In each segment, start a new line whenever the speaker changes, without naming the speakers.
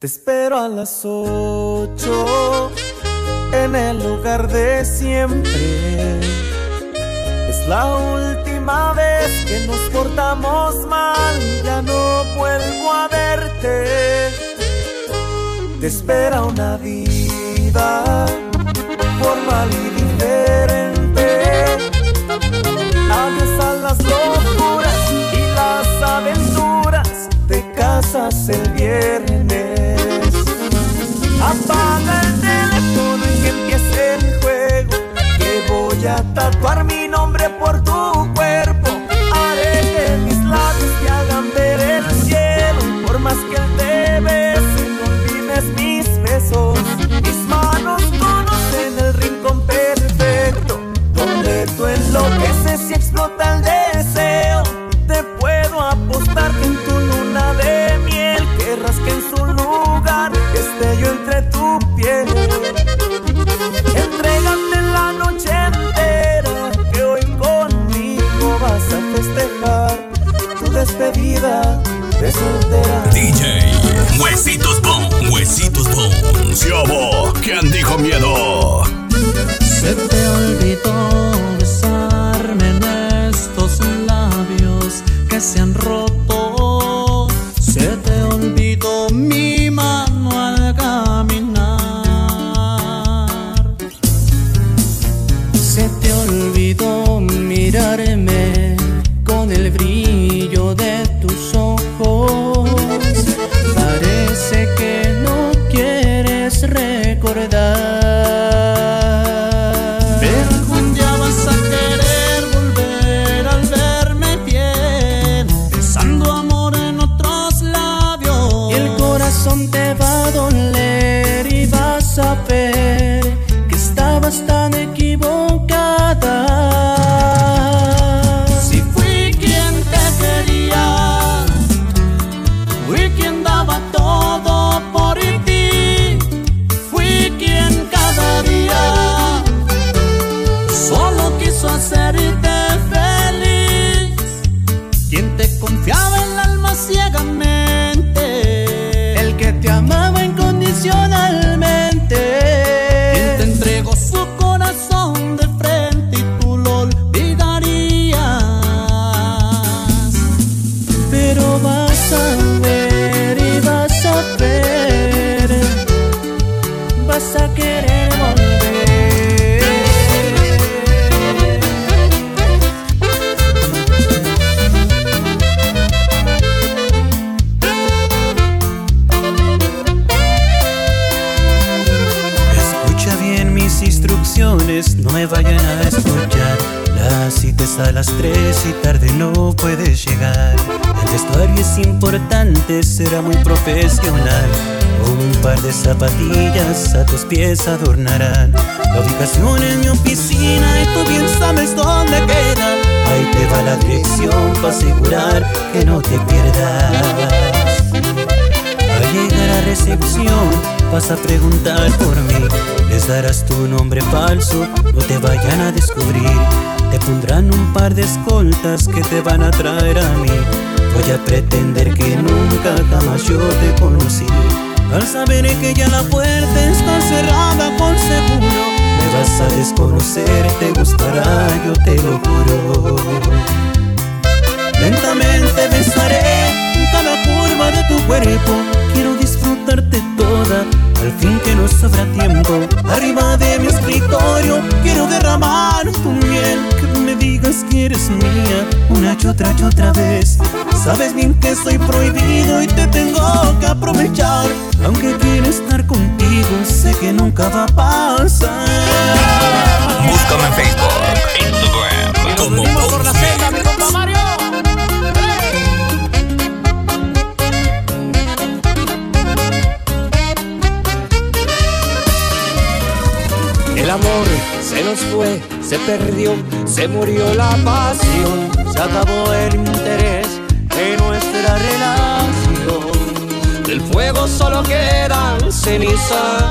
Te espero a las ocho en el lugar de siempre. Es la última vez que nos portamos mal y ya no vuelvo a verte. Te espera una vida formal y diferente. Adiós a las locuras y las aventuras. Te casas el viernes. Apaga el teléfono y que empiece el juego. Que voy a tatuar mi nombre por tu
Huesitos Bone, Huesitos Bone.
Yobo, ¿quién dijo miedo?
Se te olvidó besarme en estos labios que se han roto. Se te
es a las 3 y tarde no puedes llegar. El vestuario es importante, será muy profesional. Un par de zapatillas a tus pies adornarán. La ubicación es mi oficina y tú bien sabes dónde queda. Ahí te va la dirección para asegurar que no te pierdas. Al llegar a recepción vas a preguntar por mí Les darás tu nombre falso, no te vayan a descubrir Te pondrán un par de escoltas que te van a traer a mí Voy a pretender que nunca jamás yo te conocí Al saber que ya la puerta está cerrada por seguro Me vas a desconocer, te gustará, yo te lo juro Lentamente besaré cada curva de tu cuerpo. Quiero disfrutarte toda, al fin que no sobra tiempo. Arriba de mi escritorio, quiero derramar tu miel. Digas que eres mía, una y otra y otra vez. Sabes bien que soy prohibido y te tengo que aprovechar. Aunque quiero estar contigo, sé que nunca va a pasar.
se perdió, se murió la pasión, se acabó el interés de nuestra relación. Del fuego solo quedan cenizas.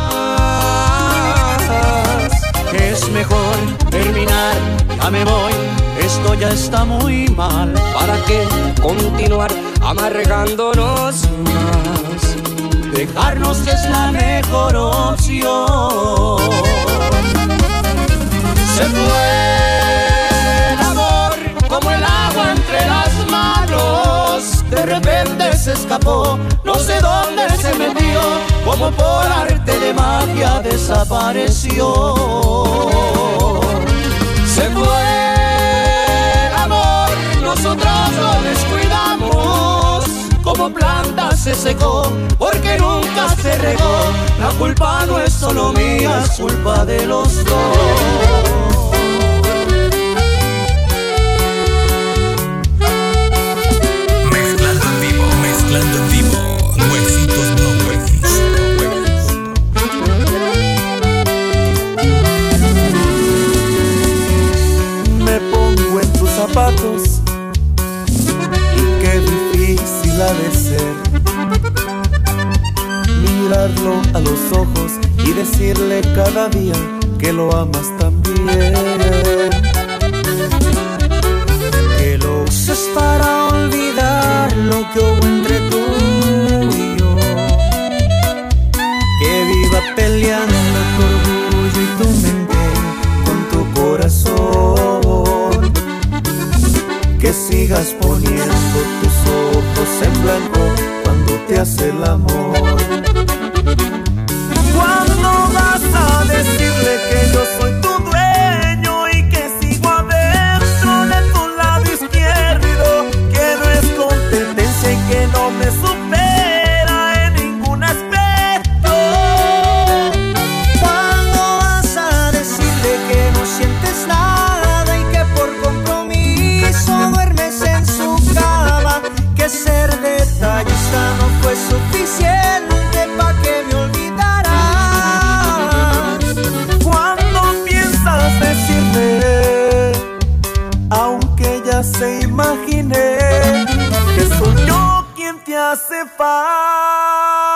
Es mejor terminar, ya me voy, esto ya está muy mal. ¿Para qué continuar amargándonos más? Dejarnos es la mejor opción. Se fue el amor como el agua entre las manos. De repente se escapó, no sé dónde se metió, como por arte de magia desapareció. se secó, porque nunca se regó. La culpa no es solo mía, es culpa de los dos.
Mezclando en vivo, mezclando en vivo. sabía que lo amas tanto. te hace falta.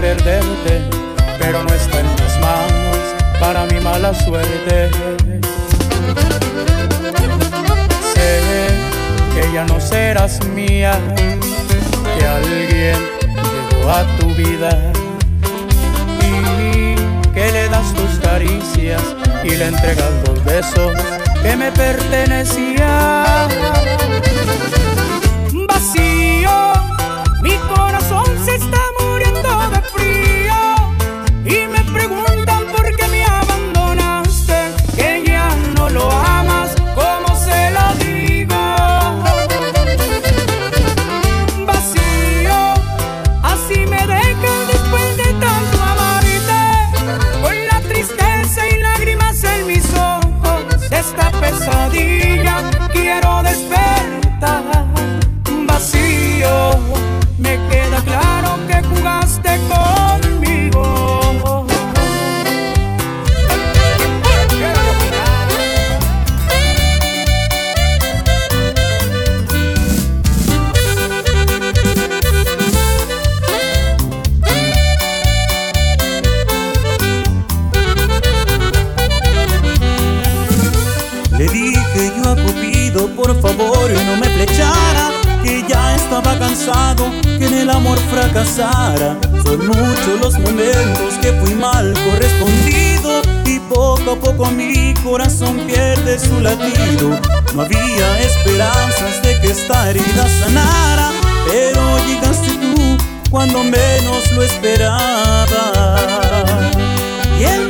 perderte, pero no está en mis manos para mi mala suerte. Sé que ya no serás mía, que alguien llegó a tu vida y que le das tus caricias y le entregas los besos que me pertenecían. Vacío, mi corazón se está que en
el amor fracasara. Son muchos los momentos que fui mal correspondido y poco a poco mi corazón pierde su latido. No había esperanzas de que esta herida sanara, pero llegaste tú cuando menos lo esperaba. Y el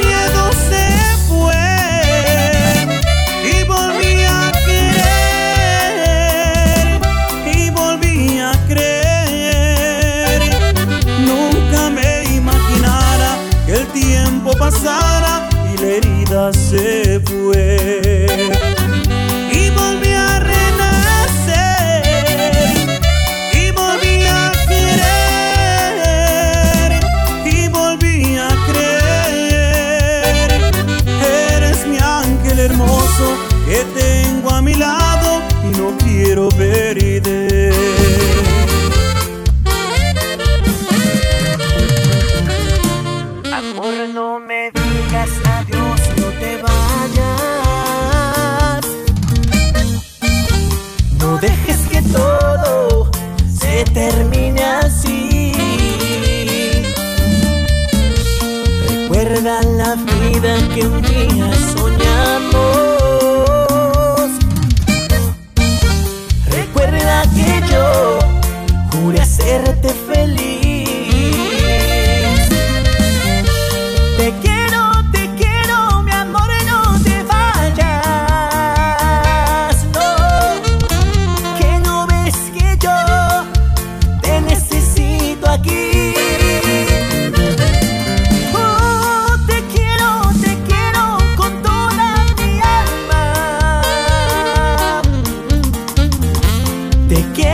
te quiero.